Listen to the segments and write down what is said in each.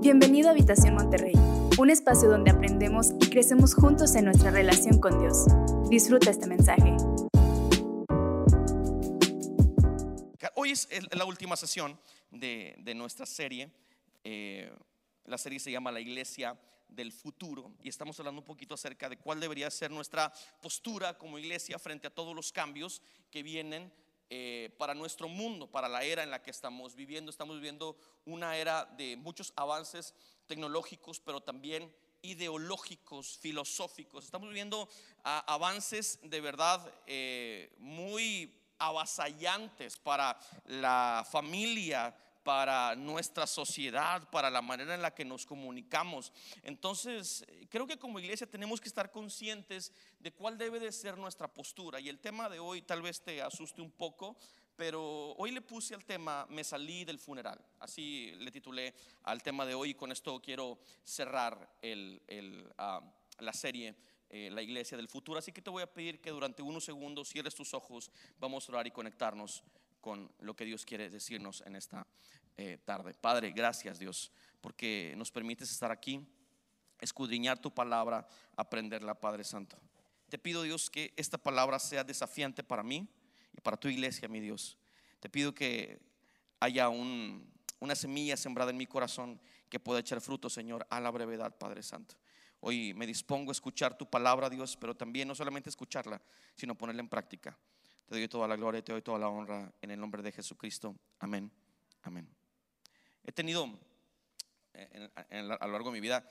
Bienvenido a Habitación Monterrey, un espacio donde aprendemos y crecemos juntos en nuestra relación con Dios. Disfruta este mensaje. Hoy es la última sesión de, de nuestra serie. Eh, la serie se llama La Iglesia del Futuro y estamos hablando un poquito acerca de cuál debería ser nuestra postura como iglesia frente a todos los cambios que vienen eh, para nuestro mundo, para la era en la que estamos viviendo. Estamos viviendo una era de muchos avances tecnológicos, pero también ideológicos, filosóficos. Estamos viviendo ah, avances de verdad eh, muy avasallantes para la familia, para nuestra sociedad, para la manera en la que nos comunicamos. Entonces, creo que como iglesia tenemos que estar conscientes de cuál debe de ser nuestra postura. Y el tema de hoy tal vez te asuste un poco, pero hoy le puse al tema Me salí del funeral. Así le titulé al tema de hoy y con esto quiero cerrar ah, la serie eh, La Iglesia del Futuro. Así que te voy a pedir que durante unos segundos cierres tus ojos, vamos a orar y conectarnos con lo que Dios quiere decirnos en esta eh, tarde. Padre, gracias Dios, porque nos permites estar aquí, escudriñar tu palabra, aprenderla, Padre Santo. Te pido Dios que esta palabra sea desafiante para mí y para tu iglesia, mi Dios. Te pido que haya un- una semilla sembrada en mi corazón que pueda echar fruto, Señor, a la brevedad, Padre Santo. Hoy me dispongo a escuchar tu palabra, Dios, pero también no solamente escucharla, sino ponerla en práctica. Te doy toda la gloria te doy toda la honra en el nombre de Jesucristo. Amén. Amén. He tenido eh, a lo largo de mi vida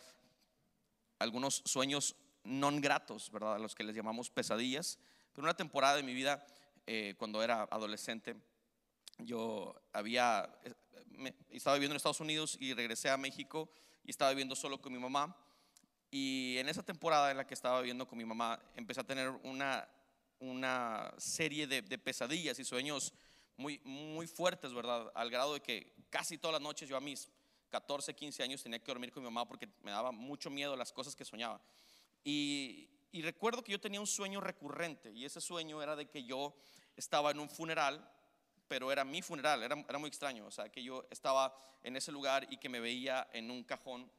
algunos sueños non gratos, ¿verdad? A los que les llamamos pesadillas. Pero una temporada de mi vida, eh, cuando era adolescente, yo había, me- estaba viviendo en Estados Unidos y regresé a México y estaba viviendo solo con mi mamá. Y en esa temporada en la que estaba viviendo con mi mamá, empecé a tener una, una serie de, de pesadillas y sueños muy, muy fuertes, ¿verdad? Al grado de que casi todas las noches yo a mis 14, 15 años tenía que dormir con mi mamá porque me daba mucho miedo las cosas que soñaba. Y, recuerdo que yo tenía un sueño recurrente y ese sueño era de que yo estaba en un funeral, pero era mi funeral, era, era muy extraño, o sea, que yo estaba en ese lugar y que me veía en un cajón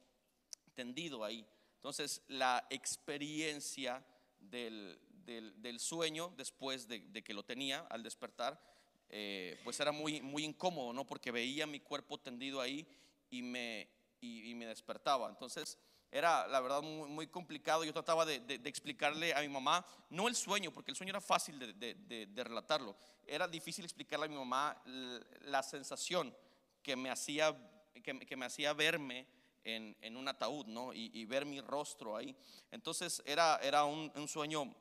tendido ahí. Entonces, la experiencia del, del- del sueño después de, de que lo tenía al despertar, eh, pues era muy, muy incómodo, ¿no? Porque veía mi cuerpo tendido ahí y me, y, me despertaba. Entonces, era la verdad muy, muy complicado. Yo trataba de, de- explicarle a mi mamá, no el sueño, porque el sueño era fácil de, de- relatarlo. Era difícil explicarle a mi mamá la sensación que me hacía, que, que me hacía verme en, en un ataúd, ¿no? Y, y ver mi rostro ahí. Entonces era, era un, un sueño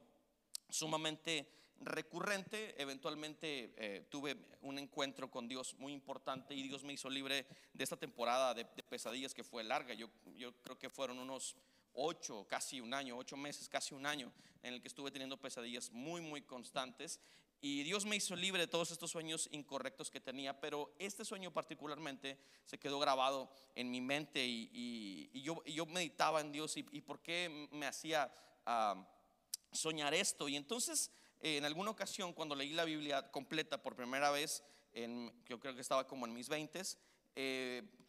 sumamente recurrente. Eventualmente eh, tuve un encuentro con Dios muy importante y Dios me hizo libre de esta temporada de, pesadillas que fue larga. Yo, yo creo que fueron unos ocho, casi un año, ocho meses, casi un año, en el que estuve teniendo pesadillas muy, muy constantes. Y Dios me hizo libre de todos estos sueños incorrectos que tenía, pero este sueño particularmente se quedó grabado en mi mente y, y- yo, y yo meditaba en Dios y, por qué me hacía ah, soñar esto. Y entonces, en alguna ocasión, cuando leí la Biblia completa por primera vez, en, yo creo que estaba como en mis 20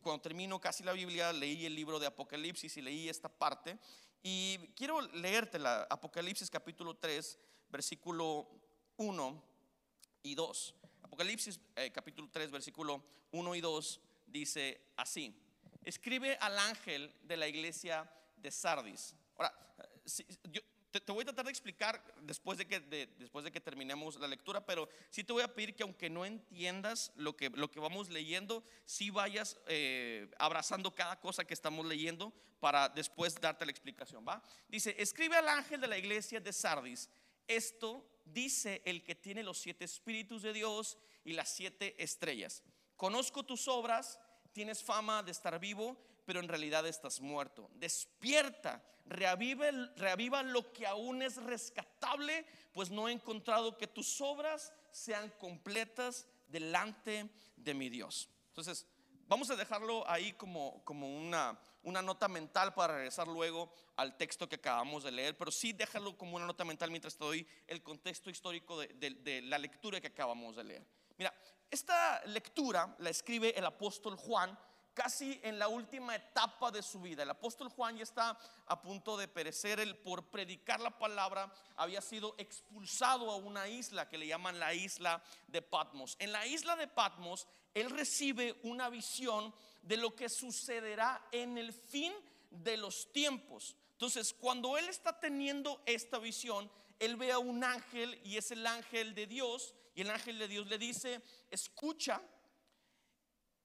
cuando termino casi la Biblia, leí el libro de Apocalipsis y leí esta parte. Y quiero leértela, Apocalipsis capítulo 3, versículo 1 y 2. Apocalipsis eh, capítulo 3, versículo 1 y 2 dice así. Escribe al ángel de la iglesia de Sardis. Ahora, eh, yo te, voy a tratar de explicar después de, que, de- después de que terminemos la lectura, pero sí te voy a pedir que aunque no entiendas lo que, lo que vamos leyendo, sí vayas eh, abrazando cada cosa que estamos leyendo para después darte la explicación, ¿va? Dice, escribe al ángel de la iglesia de Sardis, esto dice el que tiene los siete espíritus de Dios y las siete estrellas. Conozco tus obras, tienes fama de estar vivo, pero en realidad estás muerto. Despierta, reaviva, el- reaviva lo que aún es rescatable, pues no he encontrado que tus obras sean completas delante de mi Dios. Entonces, vamos a dejarlo ahí como, como una, una nota mental para regresar luego al texto que acabamos de leer, pero sí déjalo como una nota mental mientras te doy el contexto histórico de, de- de la lectura que acabamos de leer. Mira, esta lectura la escribe el apóstol Juan casi en la última etapa de su vida. El apóstol Juan ya está a punto de perecer. Él por predicar la palabra había sido expulsado a una isla que le llaman la isla de Patmos. En la isla de Patmos, él recibe una visión de lo que sucederá en el fin de los tiempos. Entonces, cuando él está teniendo esta visión, él ve a un ángel y es el ángel de Dios. Y el ángel de Dios le dice, escucha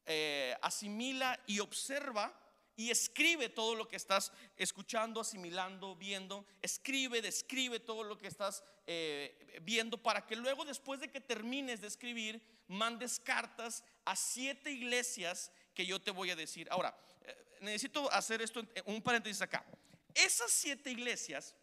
eh, asimila y observa y escribe todo lo que estás escuchando, asimilando, viendo. Escribe, describe todo lo que estás eh, viendo para que luego, después de que termines de escribir, mandes cartas a siete iglesias que yo te voy a decir. Ahora, eh, necesito hacer esto, un paréntesis acá. Esas siete iglesias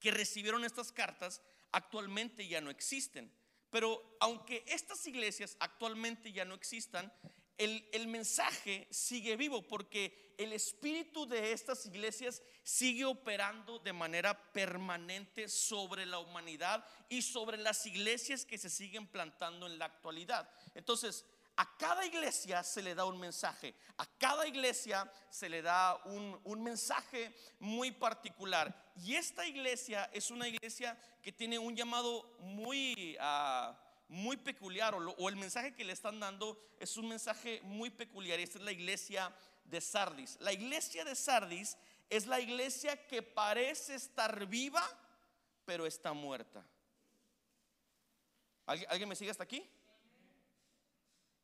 que recibieron estas cartas actualmente ya no existen. Pero aunque estas iglesias actualmente ya no existan, el, mensaje sigue vivo porque el espíritu de estas iglesias sigue operando de manera permanente sobre la humanidad y sobre las iglesias que se siguen plantando en la actualidad. Entonces, a cada iglesia se le da un mensaje, a cada iglesia se le da un, mensaje muy particular. Y esta iglesia es una iglesia que tiene un llamado muy... Uh, muy peculiar o, el mensaje que le están dando es un mensaje muy peculiar y esta es la iglesia de Sardis. La iglesia de Sardis es la iglesia que parece estar viva, pero está muerta. ¿Alguien, ¿Alguien, me sigue hasta aquí?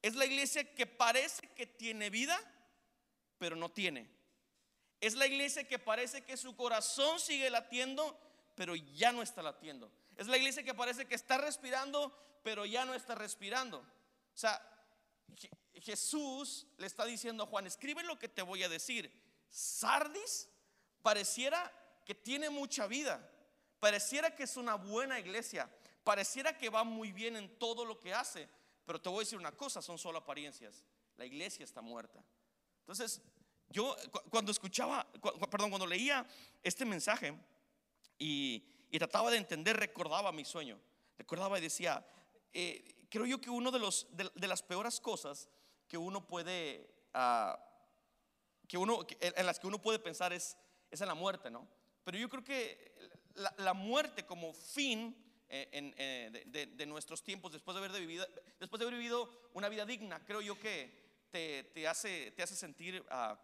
Es la iglesia que parece que tiene vida, pero no tiene. Es la iglesia que parece que su corazón sigue latiendo, pero ya no está latiendo. Es la iglesia que parece que está respirando, pero ya no está respirando. O sea, Jesús le está diciendo a Juan, escribe lo que te voy a decir. Sardis pareciera que tiene mucha vida, pareciera que es una buena iglesia, pareciera que va muy bien en todo lo que hace, pero te voy a decir una cosa, son solo apariencias. La iglesia está muerta. Entonces, yo cuando escuchaba, perdón, cuando leía este mensaje y, y trataba de entender, recordaba mi sueño. Recordaba y decía, eh, creo yo que uno de, los, de, las peores cosas que uno puede, ah, que uno, en las que uno puede pensar es, es en la muerte, ¿no? Pero yo creo que la, muerte como fin eh, eh, de, nuestros tiempos, después de, haber vivido, después de haber vivido una vida digna, creo yo que te, te hace, te hace sentir, ah,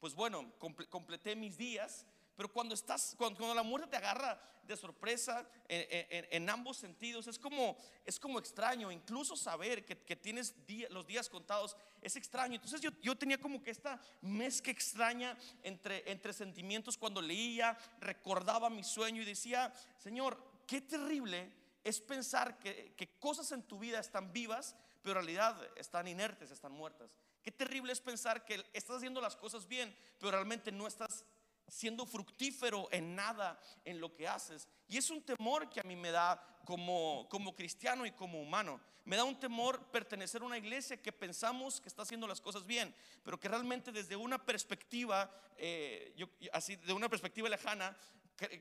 pues bueno, completé mis días pero cuando estás, cuando, la muerte te agarra de sorpresa en, ambos sentidos, es como, es como extraño. Incluso saber que, tienes los días contados es extraño. Entonces yo, yo, tenía como que esta mezcla extraña entre, entre sentimientos cuando leía, recordaba mi sueño y decía, Señor, qué terrible es pensar que, que cosas en tu vida están vivas, pero en realidad están inertes, están muertas. Qué terrible es pensar que estás haciendo las cosas bien, pero realmente no estás siendo fructífero en nada en lo que haces. Y es un temor que a mí me da como, como cristiano y como humano. Me da un temor pertenecer a una iglesia que pensamos que está haciendo las cosas bien, pero que realmente desde una perspectiva, eh, así, de una perspectiva lejana,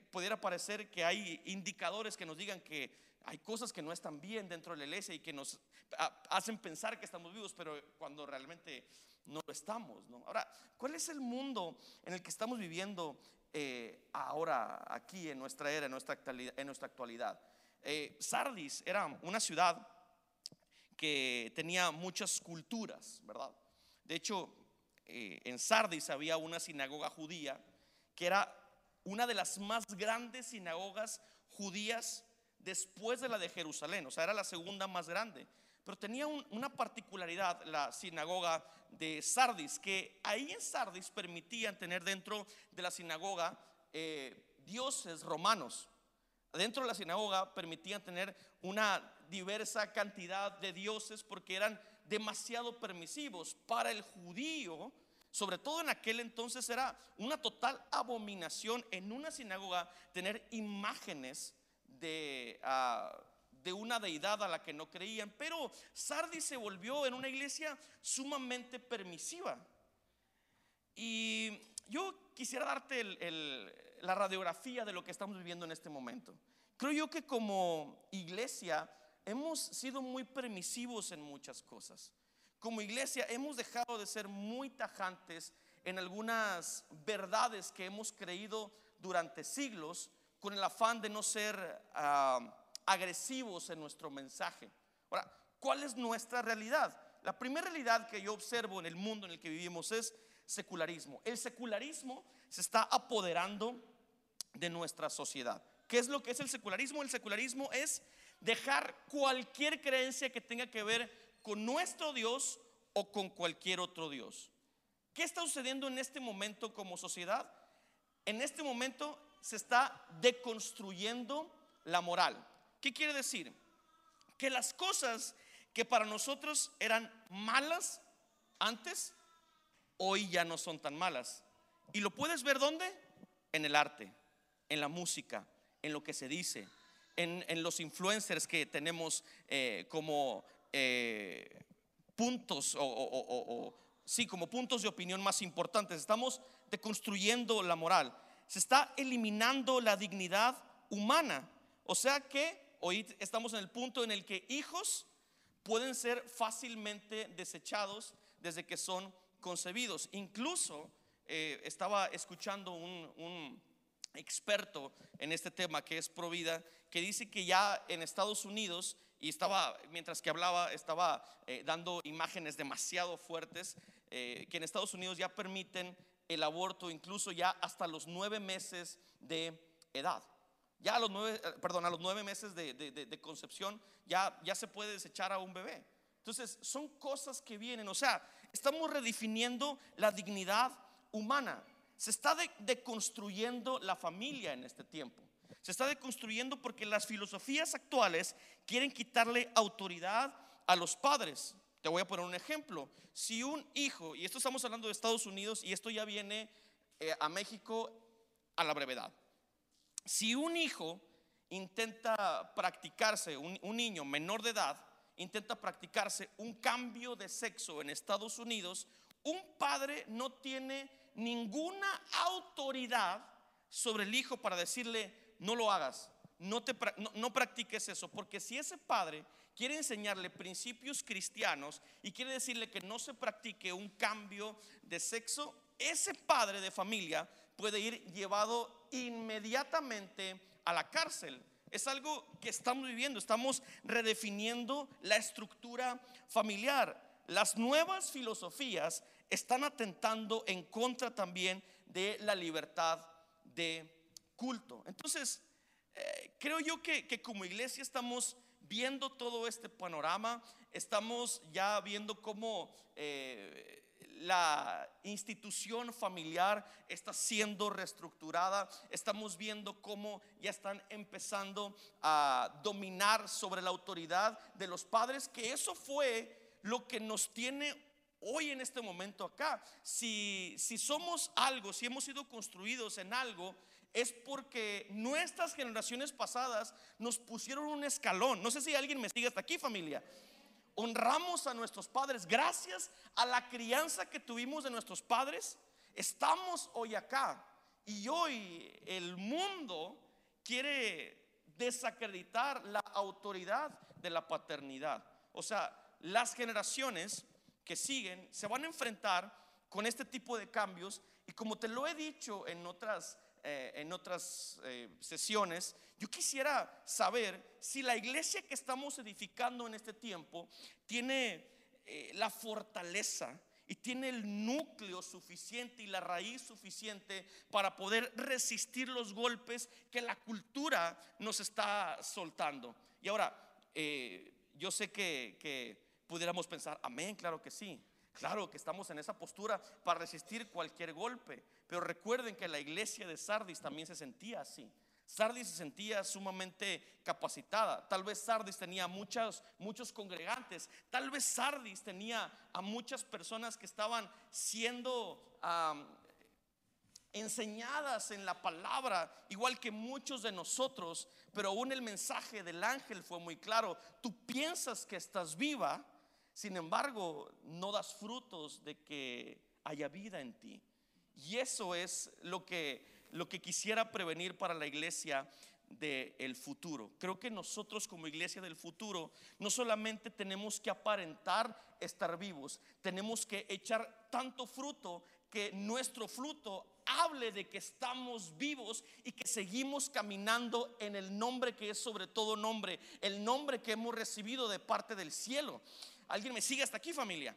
pudiera parecer que hay indicadores que nos digan que hay cosas que no están bien dentro de la iglesia y que nos hacen pensar que estamos vivos, pero cuando realmente no lo estamos. ¿no? Ahora, ¿cuál es el mundo en el que estamos viviendo eh, ahora, aquí en nuestra era, en nuestra actualidad? Eh, Sardis era una ciudad que tenía muchas culturas, ¿verdad? De hecho, eh, en Sardis había una sinagoga judía que era una de las más grandes sinagogas judías después de la de Jerusalén, o sea, era la segunda más grande. Pero tenía una particularidad la sinagoga de Sardis, que ahí en Sardis permitían tener dentro de la sinagoga eh, dioses romanos. Dentro de la sinagoga permitían tener una diversa cantidad de dioses porque eran demasiado permisivos. Para el judío, sobre todo en aquel entonces, era una total abominación en una sinagoga tener imágenes de... Ah, de una deidad a la que no creían. Pero Sardis se volvió en una iglesia sumamente permisiva. Y yo quisiera darte la radiografía de lo que estamos viviendo en este momento. Creo yo que como iglesia hemos sido muy permisivos en muchas cosas. como iglesia hemos dejado de ser muy tajantes en algunas verdades que hemos creído durante siglos con el afán de no ser ah, agresivos en nuestro mensaje. Ahora, ¿cuál es nuestra realidad? La primera realidad que yo observo en el mundo en el que vivimos es secularismo. El secularismo se está apoderando de nuestra sociedad. ¿Qué es lo que es el secularismo? El secularismo es dejar cualquier creencia que tenga que ver con nuestro Dios o con cualquier otro Dios. ¿Qué está sucediendo en este momento como sociedad? En este momento se está deconstruyendo la moral. ¿Qué quiere decir? Que las cosas que para nosotros eran malas antes, hoy ya no son tan malas. ¿Y lo puedes ver dónde? En el arte, en la música, en lo que se dice, en, los influencers que tenemos eh, como eh, puntos o, sí, como puntos de opinión más importantes. Estamos deconstruyendo la moral. Se está eliminando la dignidad humana. O sea que hoy estamos en el punto en el que hijos pueden ser fácilmente desechados desde que son concebidos. Incluso eh, estaba escuchando un, experto en este tema que es Provida, que dice que ya en Estados Unidos, y estaba, mientras que hablaba, estaba eh, dando imágenes demasiado fuertes, eh, que en Estados Unidos ya permiten el aborto incluso ya hasta los nueve meses de edad. Ya a los nueve, perdón, a los nueve meses de, de concepción ya, ya se puede desechar a un bebé. Entonces, son cosas que vienen, o sea, estamos redefiniendo la dignidad humana. Se está deconstruyendo la familia en este tiempo. Se está deconstruyendo porque las filosofías actuales quieren quitarle autoridad a los padres. Te voy a poner un ejemplo. Si un hijo, y esto estamos hablando de Estados Unidos y esto ya viene eh, a México a la brevedad. Si un hijo intenta practicarse, un niño menor de edad, intenta practicarse un cambio de sexo en Estados Unidos, un padre no tiene ninguna autoridad sobre el hijo para decirle, no lo hagas, no, te, no, practiques eso, porque si ese padre quiere enseñarle principios cristianos y quiere decirle que no se practique un cambio de sexo, ese padre de familia puede ir llevado inmediatamente a la cárcel. Es algo que estamos viviendo, estamos redefiniendo la estructura familiar. Las nuevas filosofías están atentando en contra también de la libertad de culto. Entonces, eh, creo yo que, como iglesia estamos viendo todo este panorama, estamos ya viendo cómo eh, la institución familiar está siendo reestructurada, estamos viendo cómo ya están empezando a dominar sobre la autoridad de los padres, que eso fue lo que nos tiene hoy en este momento acá. Si, si somos algo, si hemos sido construidos en algo, es porque nuestras generaciones pasadas nos pusieron un escalón. No sé si alguien me sigue hasta aquí, familia. Honramos a nuestros padres. Gracias a la crianza que tuvimos de nuestros padres, estamos hoy acá. Y hoy el mundo quiere desacreditar la autoridad de la paternidad. O sea, las generaciones que siguen se van a enfrentar con este tipo de cambios y como te lo he dicho en otras, eh, en otras eh, sesiones, yo quisiera saber si la iglesia que estamos edificando en este tiempo tiene eh, la fortaleza y tiene el núcleo suficiente y la raíz suficiente para poder resistir los golpes que la cultura nos está soltando. Y ahora, yo sé que, que pudiéramos pensar, amén, claro que sí. Claro que estamos en esa postura para resistir cualquier golpe. Pero recuerden que la iglesia de Sardis también se sentía así. Sardis se sentía sumamente capacitada. Tal vez Sardis tenía muchos, muchos congregantes. Tal vez Sardis tenía a muchas personas que estaban siendo enseñadas en la palabra, igual que muchos de nosotros. Pero aún el mensaje del ángel fue muy claro. Tú piensas que estás viva, sin embargo, no das frutos de que haya vida en ti. Y eso es lo que, lo que quisiera prevenir para la iglesia del futuro. Creo que nosotros como iglesia del futuro no solamente tenemos que aparentar estar vivos, tenemos que echar tanto fruto que nuestro fruto hable de que estamos vivos y que seguimos caminando en el nombre que es sobre todo nombre, el nombre que hemos recibido de parte del cielo. ¿Alguien me sigue hasta aquí familia?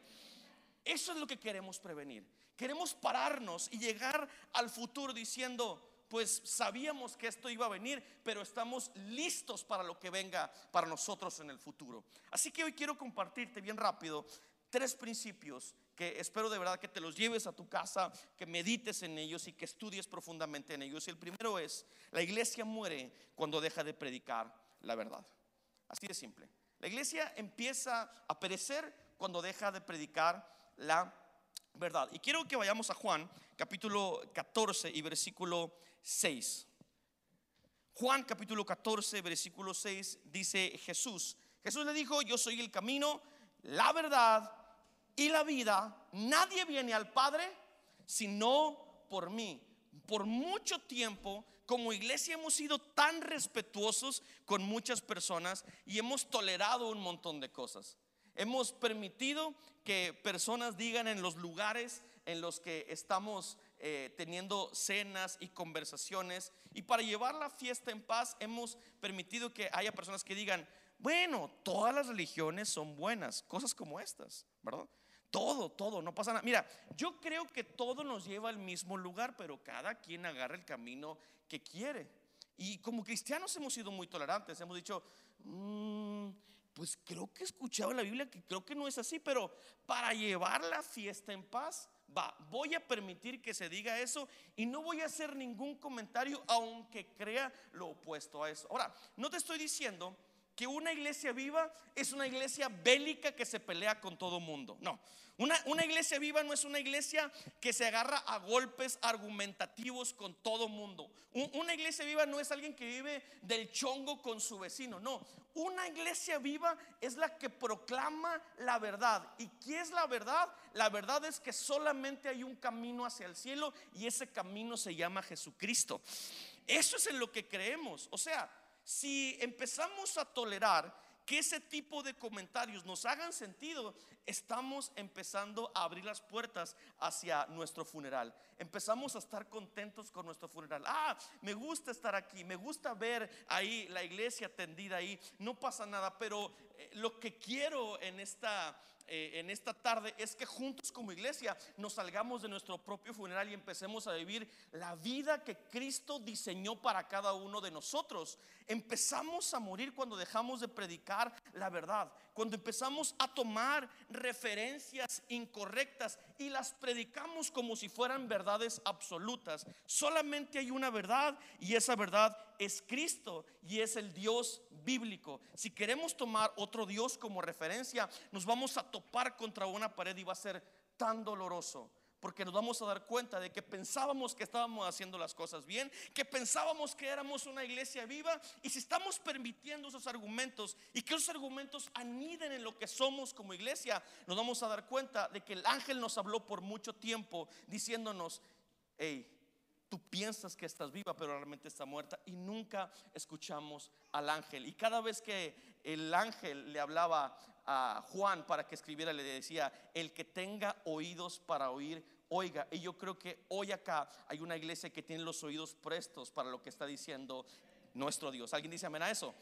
Eso es lo que queremos prevenir. Queremos pararnos y llegar al futuro diciendo, pues sabíamos que esto iba a venir, pero estamos listos para lo que venga para nosotros en el futuro. Así que hoy quiero compartirte bien rápido tres principios que espero de verdad que te los lleves a tu casa, que medites en ellos y que estudies profundamente en ellos. Y el primero es, la iglesia muere cuando deja de predicar la verdad. Así de simple. La iglesia empieza a perecer cuando deja de predicar la verdad. Y quiero que vayamos a Juan, capítulo 14 y versículo 6. Juan capítulo 14, versículo 6 dice Jesús. Jesús le dijo, yo soy el camino, la verdad y la vida. Nadie viene al Padre sino por mí. Por mucho tiempo, como iglesia hemos sido tan respetuosos con muchas personas y hemos tolerado un montón de cosas. Hemos permitido que personas digan en los lugares en los que estamos eh, teniendo cenas y conversaciones. Y para llevar la fiesta en paz hemos permitido que haya personas que digan, bueno, todas las religiones son buenas, cosas como estas, ¿verdad? Todo, todo, no pasa nada. Mira, yo creo que todo nos lleva al mismo lugar, pero cada quien agarra el camino que quiere. Y como cristianos hemos sido muy tolerantes, hemos dicho, mmm, pues creo que escuchaba en la Biblia que creo que no es así, pero para llevar la fiesta en paz, va, voy a permitir que se diga eso y no voy a hacer ningún comentario aunque crea lo opuesto a eso. Ahora, no te estoy diciendo que una iglesia viva es una iglesia bélica que se pelea con todo mundo. No, una, una, iglesia viva no es una iglesia que se agarra a golpes argumentativos con todo mundo. una iglesia viva no es alguien que vive del chongo con su vecino. No, una iglesia viva es la que proclama la verdad. ¿Y qué es la verdad? La verdad es que solamente hay un camino hacia el cielo y ese camino se llama Jesucristo. Eso es en lo que creemos. O sea, si empezamos a tolerar que ese tipo de comentarios nos hagan sentido, estamos empezando a abrir las puertas hacia nuestro funeral. Empezamos a estar contentos con nuestro funeral. Ah, me gusta estar aquí, me gusta ver ahí la iglesia tendida ahí, no pasa nada, pero eh, lo que quiero en esta eh, en esta tarde es que juntos como iglesia nos salgamos de nuestro propio funeral y empecemos a vivir la vida que Cristo diseñó para cada uno de nosotros. Empezamos a morir cuando dejamos de predicar la verdad, cuando empezamos a tomar referencias incorrectas y las predicamos como si fueran verdades absolutas. Solamente hay una verdad y esa verdad es Cristo y es el Dios bíblico. Si queremos tomar otro Dios como referencia, nos vamos a topar contra una pared y va a ser tan doloroso. Porque nos vamos a dar cuenta de que pensábamos que estábamos haciendo las cosas bien, que pensábamos que éramos una iglesia viva. Y si estamos permitiendo esos argumentos y que esos argumentos aniden en lo que somos como iglesia, nos vamos a dar cuenta de que el ángel nos habló por mucho tiempo diciéndonos, hey, Tú piensas que estás viva, pero realmente está muerta. Y nunca escuchamos al ángel. Y cada vez que el ángel le hablaba a Juan para que escribiera, le decía, el que tenga oídos para oír, oiga. Y yo creo que hoy acá hay una iglesia que tiene los oídos prestos para lo que está diciendo nuestro Dios. ¿Alguien dice amén a eso?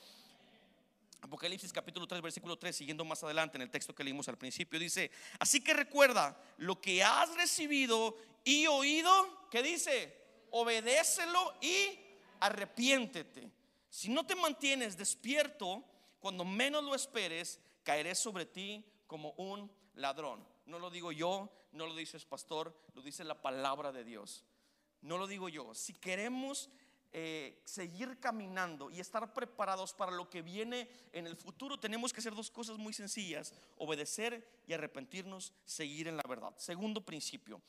Apocalipsis capítulo 3, versículo 3, siguiendo más adelante en el texto que leímos al principio, dice, así que recuerda lo que has recibido y oído, ¿qué dice? obedécelo y arrepiéntete. Si no te mantienes despierto, cuando menos lo esperes, caeré sobre ti como un ladrón. No lo digo yo, no lo dices pastor, lo dice la palabra de Dios. No lo digo yo. Si queremos eh, seguir caminando y estar preparados para lo que viene en el futuro, tenemos que hacer dos cosas muy sencillas, obedecer y arrepentirnos, seguir en la verdad. Segundo principio,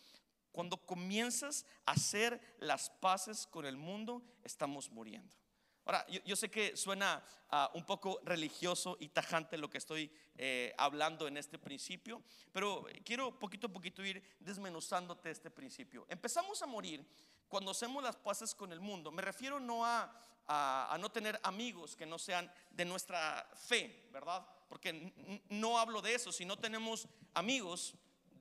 cuando comienzas a hacer las paces con el mundo, estamos muriendo. Ahora, yo, sé que suena ah, un poco religioso y tajante lo que estoy eh, hablando en este principio, pero quiero poquito a poquito ir desmenuzándote este principio. Empezamos a morir cuando hacemos las paces con el mundo. Me refiero no a, a no tener amigos que no sean de nuestra fe, ¿verdad? Porque no hablo de eso. Si no tenemos amigos,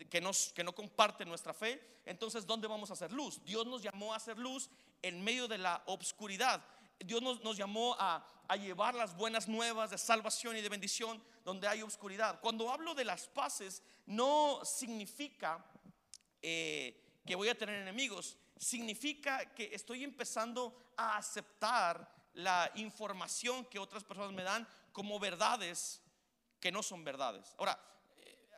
que, nos, que no comparten nuestra fe, entonces ¿dónde vamos a hacer luz? Dios nos llamó a hacer luz en medio de la obscuridad. Dios nos, llamó a, llevar las buenas nuevas de salvación y de bendición donde hay oscuridad. Cuando hablo de las paces, no significa eh, que voy a tener enemigos, significa que estoy empezando a aceptar la información que otras personas me dan como verdades que no son verdades. Ahora,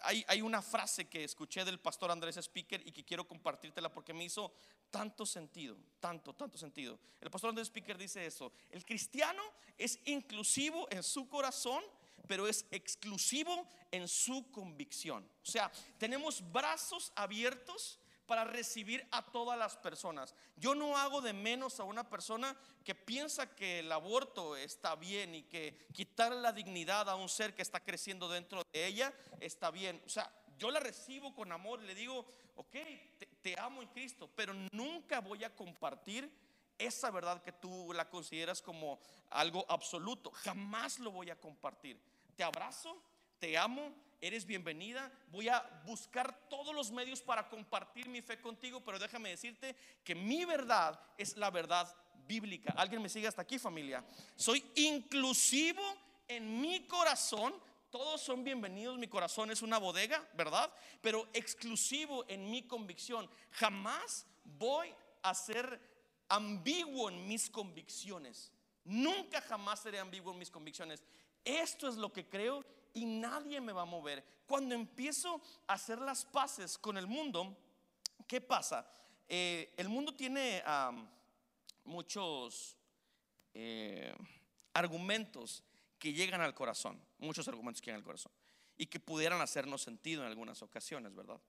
hay, una frase que escuché del pastor Andrés Speaker y que quiero compartírtela porque me hizo tanto sentido, tanto, tanto sentido. El pastor Andrés Speaker dice eso, el cristiano es inclusivo en su corazón, pero es exclusivo en su convicción. O sea, tenemos brazos abiertos para recibir a todas las personas. Yo no hago de menos a una persona que piensa que el aborto está bien y que quitar la dignidad a un ser que está creciendo dentro de ella está bien. O sea, yo la recibo con amor le digo, ok, te, te amo en Cristo, pero nunca voy a compartir esa verdad que tú la consideras como algo absoluto. Jamás lo voy a compartir. Te abrazo, te amo eres bienvenida. Voy a buscar todos los medios para compartir mi fe contigo, pero déjame decirte que mi verdad es la verdad bíblica. ¿Alguien me sigue hasta aquí, familia? Soy inclusivo en mi corazón. Todos son bienvenidos, mi corazón es una bodega, ¿verdad? Pero exclusivo en mi convicción. Jamás voy a ser ambiguo en mis convicciones. Nunca jamás seré ambiguo en mis convicciones. Esto es lo que creo y nadie me va a mover. Cuando empiezo a hacer las paces con el mundo, ¿qué pasa? Eh, el mundo tiene muchos eh, argumentos que llegan al corazón, muchos argumentos que llegan al corazón y que pudieran hacernos sentido en algunas ocasiones, ¿verdad?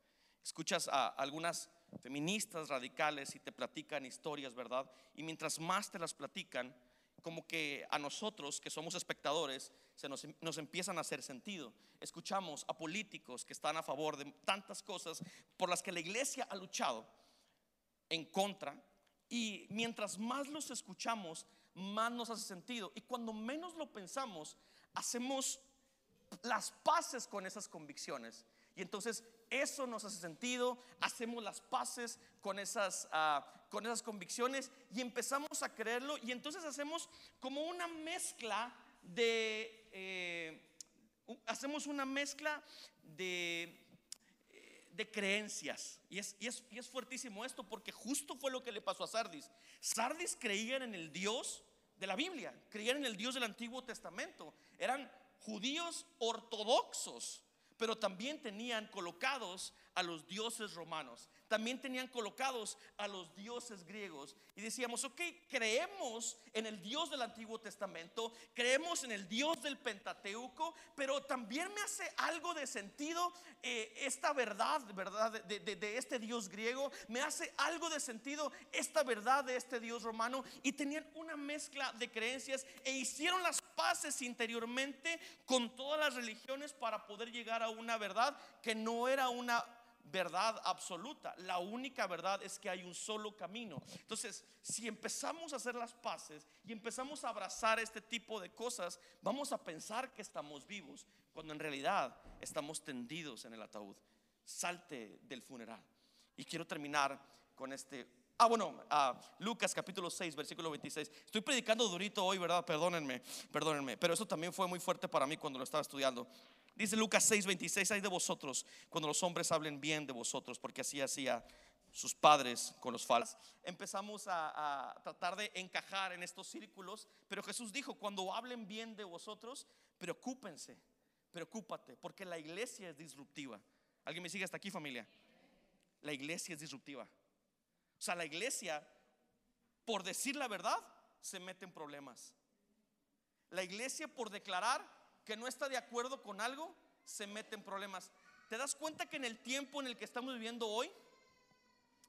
Escuchas a algunas feministas radicales y te platican historias, ¿verdad? Y mientras más te las platican, como que a nosotros que somos espectadores se nos, nos, empiezan a hacer sentido. Escuchamos a políticos que están a favor de tantas cosas por las que la iglesia ha luchado en contra y mientras más los escuchamos, más nos hace sentido. Y cuando menos lo pensamos, hacemos las paces con esas convicciones. Y entonces eso nos hace sentido, hacemos las paces con esas, ah, con esas convicciones y empezamos a creerlo y entonces hacemos como una mezcla de, eh, hacemos una mezcla de, eh, creencias. Y, es, y es fuertísimo esto porque justo fue lo que le pasó a Sardis. Sardis creían en el Dios de la Biblia, creían en el Dios del Antiguo Testamento, eran judíos ortodoxos pero también tenían colocados a los dioses romanos, también tenían colocados a los dioses griegos. Y decíamos, ok, creemos en el Dios del Antiguo Testamento, creemos en el Dios del Pentateuco, pero también me hace algo de sentido eh, esta verdad, verdad, de, de este Dios griego, me hace algo de sentido esta verdad de este Dios romano. Y tenían una mezcla de creencias e hicieron las paces interiormente con todas las religiones para poder llegar a una verdad que no era una verdad absoluta. La única verdad es que hay un solo camino. Entonces, si empezamos a hacer las paces y empezamos a abrazar este tipo de cosas, vamos a pensar que estamos vivos, cuando en realidad estamos tendidos en el ataúd. Salte del funeral. Y quiero terminar con este Ah, bueno, Lucas capítulo 6, versículo 26. Estoy predicando durito hoy, ¿verdad? Perdónenme, perdónenme. Pero eso también fue muy fuerte para mí cuando lo estaba estudiando. Dice Lucas 6, 26, hay de vosotros cuando los hombres hablen bien de vosotros, porque así hacía sus padres con los falsos. Empezamos a, tratar de encajar en estos círculos, pero Jesús dijo, cuando hablen bien de vosotros, preocúpense, preocúpate, porque la iglesia es disruptiva. ¿Alguien me sigue hasta aquí, familia? La iglesia es disruptiva. O sea, la iglesia, por decir la verdad, se mete en problemas. La iglesia, por declarar que no está de acuerdo con algo, se mete en problemas. ¿Te das cuenta que en el tiempo en el que estamos viviendo hoy,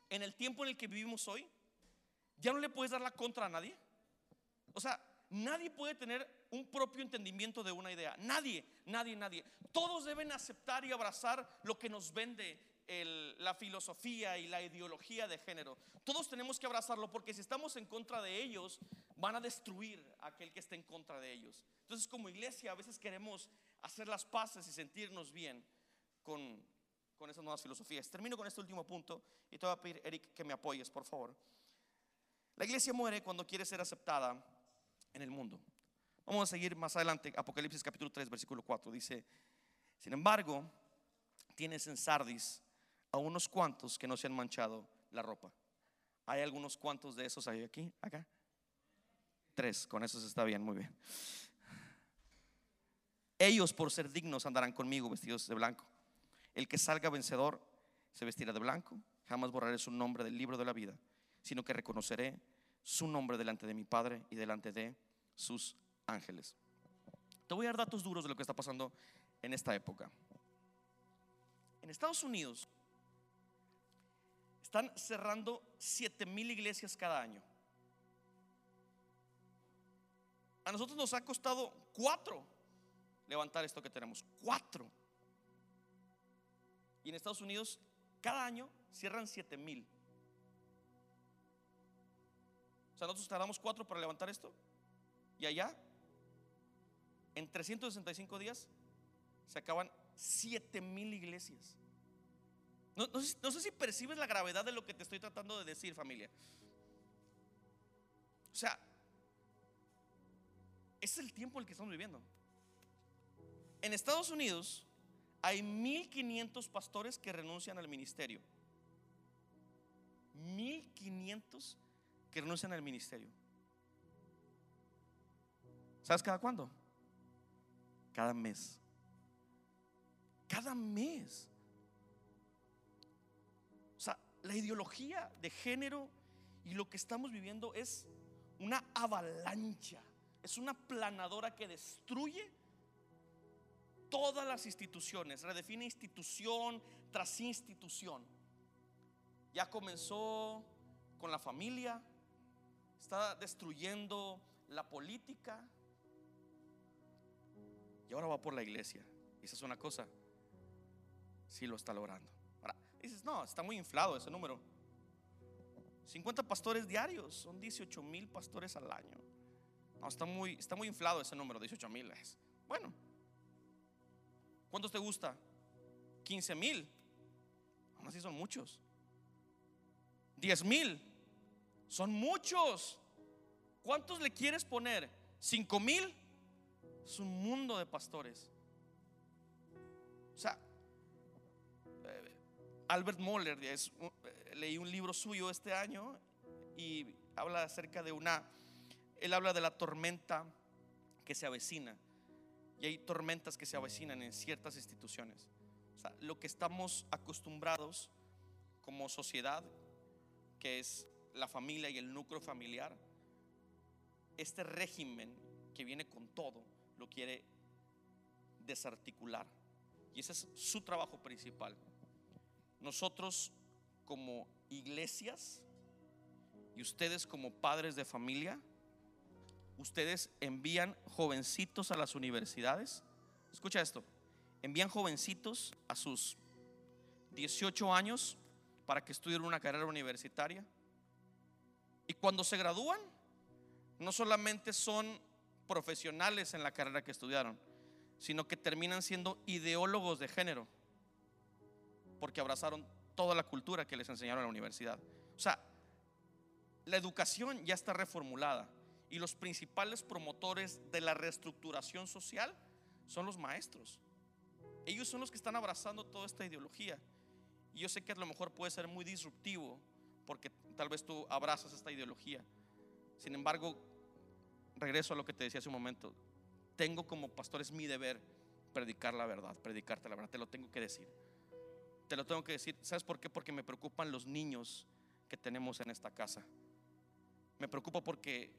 en el tiempo en el que vivimos hoy, ya no le puedes dar la contra a nadie? O sea, nadie puede tener un propio entendimiento de una idea. Nadie, nadie, nadie. Todos deben aceptar y abrazar lo que nos vende la filosofía y la ideología de género. Todos tenemos que abrazarlo porque si estamos en contra de ellos, van a destruir a aquel que esté en contra de ellos. Entonces como iglesia a veces queremos hacer las paces y sentirnos bien con, con esas nuevas filosofías. Termino con este último punto y te voy a pedir, Eric, que me apoyes, por favor. La iglesia muere cuando quiere ser aceptada en el mundo. Vamos a seguir más adelante, Apocalipsis capítulo 3, versículo 4. Dice, sin embargo, tienes en Sardis a unos cuantos que no se han manchado la ropa. ¿Hay algunos cuantos de esos aquí? ¿Acá? Tres, con eso está bien, muy bien. Ellos por ser dignos andarán conmigo vestidos de blanco. El que salga vencedor se vestirá de blanco. Jamás borraré su nombre del libro de la vida, sino que reconoceré su nombre delante de mi Padre y delante de sus ángeles. Te voy a dar datos duros de lo que está pasando en esta época. En Estados Unidos están cerrando 7 mil iglesias cada año. A nosotros nos ha costado cuatro levantar esto que tenemos. Cuatro. Y en Estados Unidos cada año cierran 7 mil. O sea, nosotros tardamos cuatro para levantar esto. Y allá, en 365 días, se acaban 7 mil iglesias. No, sé, si percibes la gravedad de lo que te estoy tratando de decir, familia. O sea, es el tiempo en el que estamos viviendo. En Estados Unidos hay 1500 pastores que renuncian al ministerio. 1500 que renuncian al ministerio. ¿Sabes cada cuándo? Cada mes. Cada mes la ideología de género y lo que estamos viviendo es una avalancha, es una planadora que destruye todas las instituciones, redefine institución tras institución. Ya comenzó con la familia, está destruyendo la política y ahora va por la iglesia. esa es una cosa, si lo está logrando dices, no, está muy inflado ese número. 50 pastores diarios, son 18 mil pastores al año. No, está muy, está muy inflado ese número, 18 mil. Bueno, ¿cuántos te gusta? 15 mil. Aún así son muchos. 10 mil. Son muchos. ¿Cuántos le quieres poner? ¿5 mil? Es un mundo de pastores. O sea, Albert Moller, es, eh, leí un libro suyo este año y habla acerca de una, él habla de la tormenta que se avecina. Y hay tormentas que se avecinan en ciertas instituciones. O sea, lo que estamos acostumbrados como sociedad, que es la familia y el núcleo familiar, este régimen que viene con todo, lo quiere desarticular. Y ese es su trabajo principal nosotros como iglesias y ustedes como padres de familia, ustedes envían jovencitos a las universidades. Escucha esto, envían jovencitos a sus 18 años para que estudien una carrera universitaria. Y cuando se gradúan, no solamente son profesionales en la carrera que estudiaron, sino que terminan siendo ideólogos de género porque abrazaron toda la cultura que les enseñaron en la universidad. O sea, la educación ya está reformulada y los principales promotores de la reestructuración social son los maestros. Ellos son los que están abrazando toda esta ideología. Y yo sé que a lo mejor puede ser muy disruptivo porque tal vez tú abrazas esta ideología. Sin embargo, regreso a lo que te decía hace un momento. Tengo como pastor, es mi deber predicar la verdad, predicarte la verdad, te lo tengo que decir. Te lo tengo que decir. ¿Sabes por qué? Porque me preocupan los niños que tenemos en esta casa. Me preocupa porque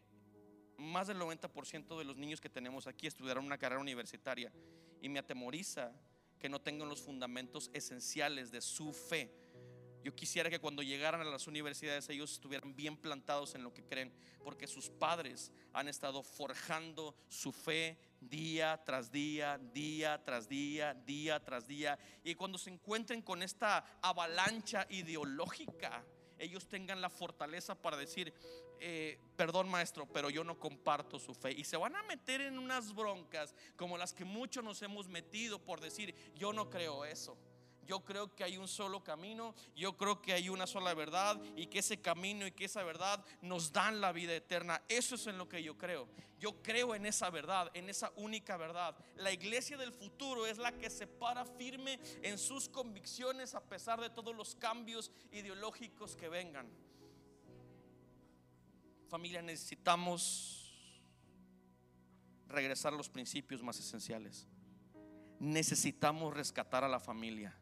más del 90% de los niños que tenemos aquí estudiaron una carrera universitaria y me atemoriza que no tengan los fundamentos esenciales de su fe Yo quisiera que cuando llegaran a las universidades ellos estuvieran bien plantados en lo que creen, porque sus padres han estado forjando su fe día tras día, día tras día, día tras día. Y cuando se encuentren con esta avalancha ideológica, ellos tengan la fortaleza para decir, eh, perdón maestro, pero yo no comparto su fe. Y se van a meter en unas broncas como las que muchos nos hemos metido por decir, yo no creo eso. Yo creo que hay un solo camino, yo creo que hay una sola verdad y que ese camino y que esa verdad nos dan la vida eterna. Eso es en lo que yo creo. Yo creo en esa verdad, en esa única verdad. La iglesia del futuro es la que se para firme en sus convicciones a pesar de todos los cambios ideológicos que vengan. Familia, necesitamos regresar a los principios más esenciales. Necesitamos rescatar a la familia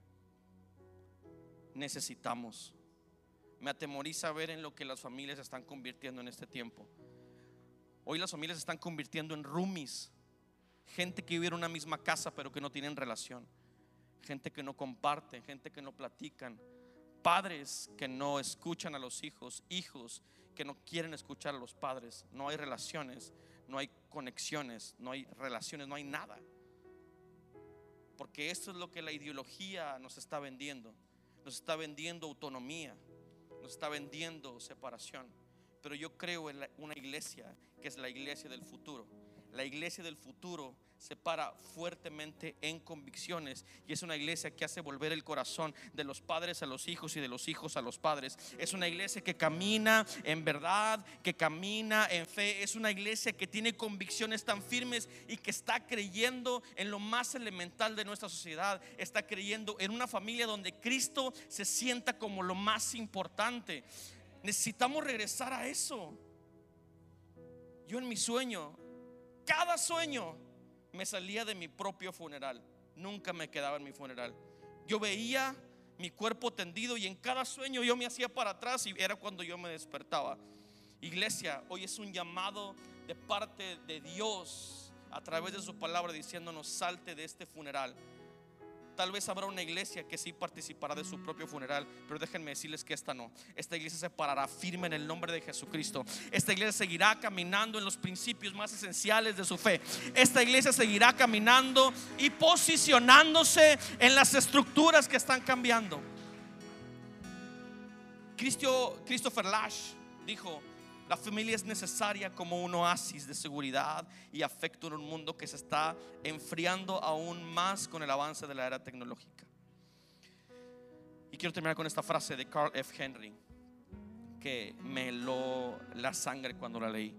necesitamos. Me atemoriza ver en lo que las familias están convirtiendo en este tiempo. Hoy las familias se están convirtiendo en roomies, gente que vive en una misma casa pero que no tienen relación, gente que no comparten, gente que no platican, padres que no escuchan a los hijos, hijos que no quieren escuchar a los padres, no hay relaciones, no hay conexiones, no hay relaciones, no hay nada. Porque esto es lo que la ideología nos está vendiendo nos está vendiendo autonomía, nos está vendiendo separación. Pero yo creo en una iglesia que es la iglesia del futuro. La iglesia del futuro se para fuertemente en convicciones y es una iglesia que hace volver el corazón de los padres a los hijos y de los hijos a los padres. Es una iglesia que camina en verdad, que camina en fe. Es una iglesia que tiene convicciones tan firmes y que está creyendo en lo más elemental de nuestra sociedad. Está creyendo en una familia donde Cristo se sienta como lo más importante. Necesitamos regresar a eso. Yo en mi sueño, cada sueño me salía de mi propio funeral. Nunca me quedaba en mi funeral. Yo veía mi cuerpo tendido y en cada sueño yo me hacía para atrás y era cuando yo me despertaba. Iglesia, hoy es un llamado de parte de Dios a través de su palabra diciéndonos salte de este funeral Tal vez habrá una iglesia que sí participará de su propio funeral, pero déjenme decirles que esta no. Esta iglesia se parará firme en el nombre de Jesucristo. Esta iglesia seguirá caminando en los principios más esenciales de su fe. Esta iglesia seguirá caminando y posicionándose en las estructuras que están cambiando. Christopher Lash dijo, la familia es necesaria como un oasis de seguridad y afecto en un mundo que se está enfriando aún más con el avance de la era tecnológica. Y quiero terminar con esta frase de Carl F. Henry, que me heló la sangre cuando la leí.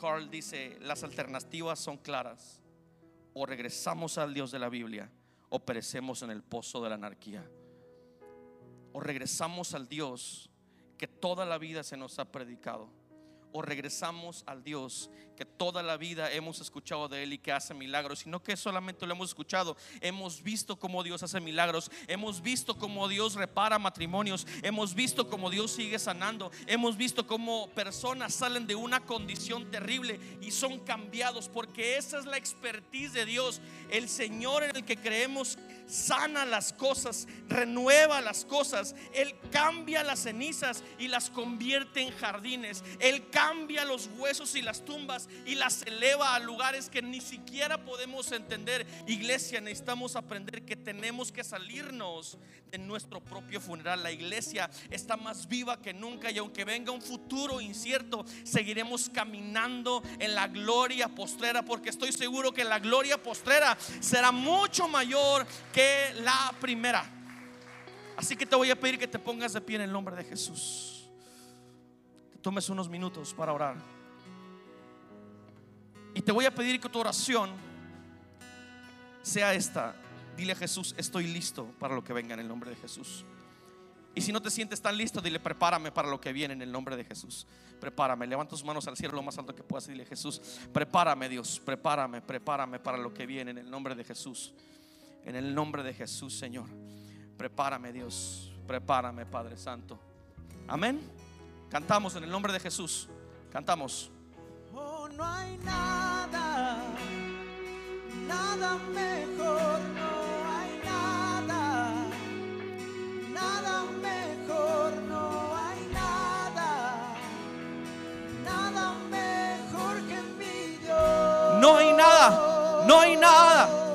Carl dice, las alternativas son claras. O regresamos al Dios de la Biblia o perecemos en el pozo de la anarquía. O regresamos al Dios que toda la vida se nos ha predicado. O regresamos al Dios que toda la vida hemos escuchado de Él y que hace milagros, sino que solamente lo hemos escuchado, hemos visto cómo Dios hace milagros, hemos visto cómo Dios repara matrimonios, hemos visto cómo Dios sigue sanando, hemos visto cómo personas salen de una condición terrible y son cambiados, porque esa es la expertise de Dios. El Señor en el que creemos sana las cosas, renueva las cosas, Él cambia las cenizas y las convierte en jardines, Él cambia los huesos y las tumbas y las eleva a lugares que ni siquiera podemos entender. Iglesia, necesitamos aprender que tenemos que salirnos de nuestro propio funeral. La iglesia está más viva que nunca y aunque venga un futuro incierto, seguiremos caminando en la gloria postrera porque estoy seguro que la gloria postrera será mucho mayor la primera. Así que te voy a pedir que te pongas de pie en el nombre de Jesús. Que tomes unos minutos para orar. Y te voy a pedir que tu oración sea esta. Dile a Jesús, estoy listo para lo que venga en el nombre de Jesús. Y si no te sientes tan listo, dile, prepárame para lo que viene en el nombre de Jesús. Prepárame, levanta tus manos al cielo lo más alto que puedas y dile, Jesús, prepárame Dios, prepárame, prepárame para lo que viene en el nombre de Jesús. En el nombre de Jesús, Señor. Prepárame, Dios. Prepárame, Padre Santo. Amén. Cantamos en el nombre de Jesús. Cantamos. Oh, no hay nada, nada mejor. No hay nada, nada mejor. No hay nada, nada mejor que mi Dios. No hay nada, no hay nada.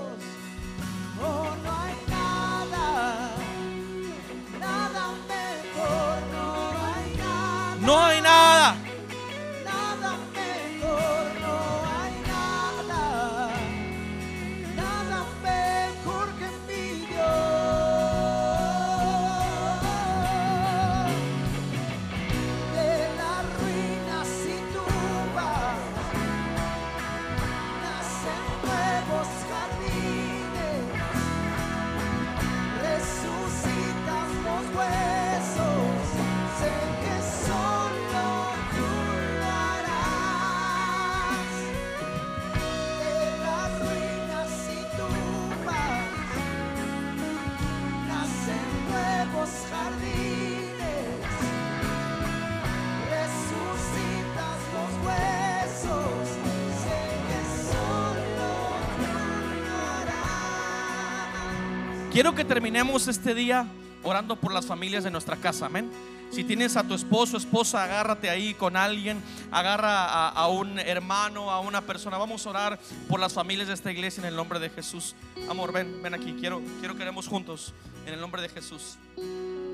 Quiero que terminemos este día orando por las familias de nuestra casa, amén. Si tienes a tu esposo, esposa, agárrate ahí con alguien, agarra a, un hermano, a una persona. Vamos a orar por las familias de esta iglesia en el nombre de Jesús. Amor, ven, ven aquí. Quiero, quiero que oremos juntos en el nombre de Jesús.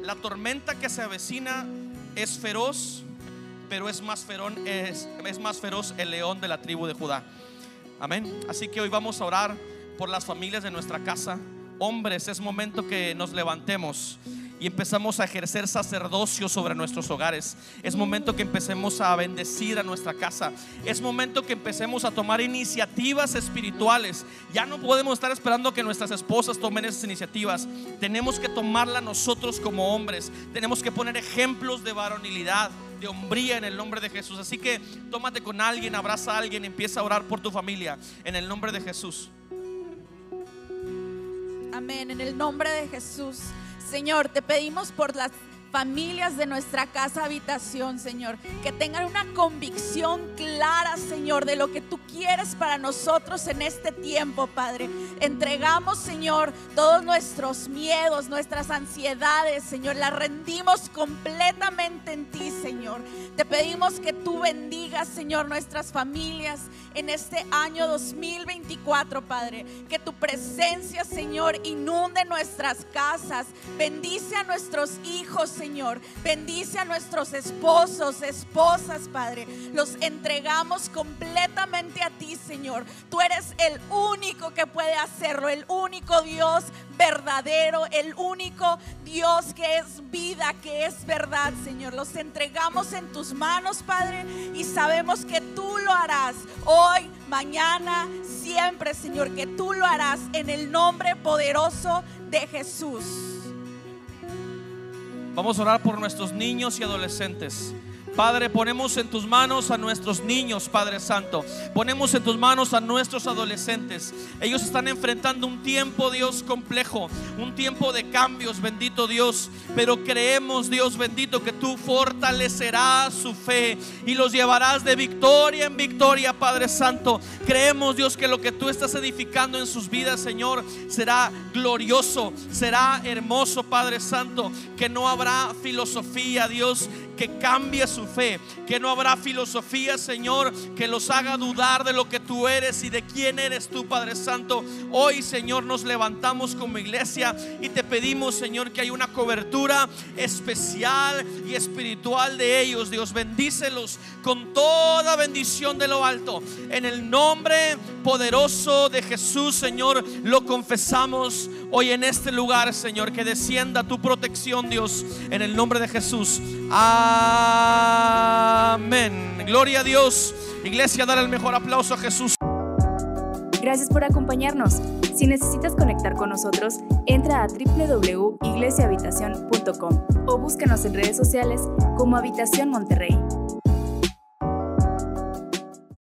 La tormenta que se avecina es feroz, pero es más, ferón, es, es más feroz el león de la tribu de Judá. Amén. Así que hoy vamos a orar por las familias de nuestra casa. Hombres, es momento que nos levantemos y empezamos a ejercer sacerdocio sobre nuestros hogares. Es momento que empecemos a bendecir a nuestra casa. Es momento que empecemos a tomar iniciativas espirituales. Ya no podemos estar esperando que nuestras esposas tomen esas iniciativas. Tenemos que tomarla nosotros como hombres. Tenemos que poner ejemplos de varonilidad de hombría en el nombre de Jesús. Así que tómate con alguien, abraza a alguien, empieza a orar por tu familia en el nombre de Jesús. Amén. En el nombre de Jesús. Señor, te pedimos por las familias de nuestra casa habitación, Señor, que tengan una convicción clara, Señor, de lo que tú quieres para nosotros en este tiempo, Padre. Entregamos, Señor, todos nuestros miedos, nuestras ansiedades, Señor, las rendimos completamente en ti, Señor. Te pedimos que tú bendigas, Señor, nuestras familias en este año 2024, Padre. Que tu presencia, Señor, inunde nuestras casas. Bendice a nuestros hijos, Señor. Bendice a nuestros esposos, esposas, Padre. Los entregamos completamente a ti, Señor. Tú eres el único que puede hacerlo, el único Dios verdadero, el único Dios que es vida, que es verdad, Señor. Los entregamos en tus manos, Padre, y sabemos que tú lo harás hoy, mañana, siempre, Señor, que tú lo harás en el nombre poderoso de Jesús. Vamos a orar por nuestros niños y adolescentes. Padre, ponemos en tus manos a nuestros niños, Padre Santo. Ponemos en tus manos a nuestros adolescentes. Ellos están enfrentando un tiempo, Dios, complejo. Un tiempo de cambios, bendito Dios. Pero creemos, Dios bendito, que tú fortalecerás su fe y los llevarás de victoria en victoria, Padre Santo. Creemos, Dios, que lo que tú estás edificando en sus vidas, Señor, será glorioso, será hermoso, Padre Santo. Que no habrá filosofía, Dios, que cambie su fe, que no habrá filosofía, Señor, que los haga dudar de lo que tú eres y de quién eres tú, Padre Santo. Hoy, Señor, nos levantamos como iglesia y te pedimos, Señor, que hay una cobertura especial y espiritual de ellos. Dios, bendícelos con toda bendición de lo alto. En el nombre poderoso de Jesús, Señor, lo confesamos hoy en este lugar, Señor, que descienda tu protección, Dios, en el nombre de Jesús. Amén. Gloria a Dios. Iglesia, dar el mejor aplauso a Jesús. Gracias por acompañarnos. Si necesitas conectar con nosotros, entra a www.iglesiahabitacion.com o búscanos en redes sociales como Habitación Monterrey.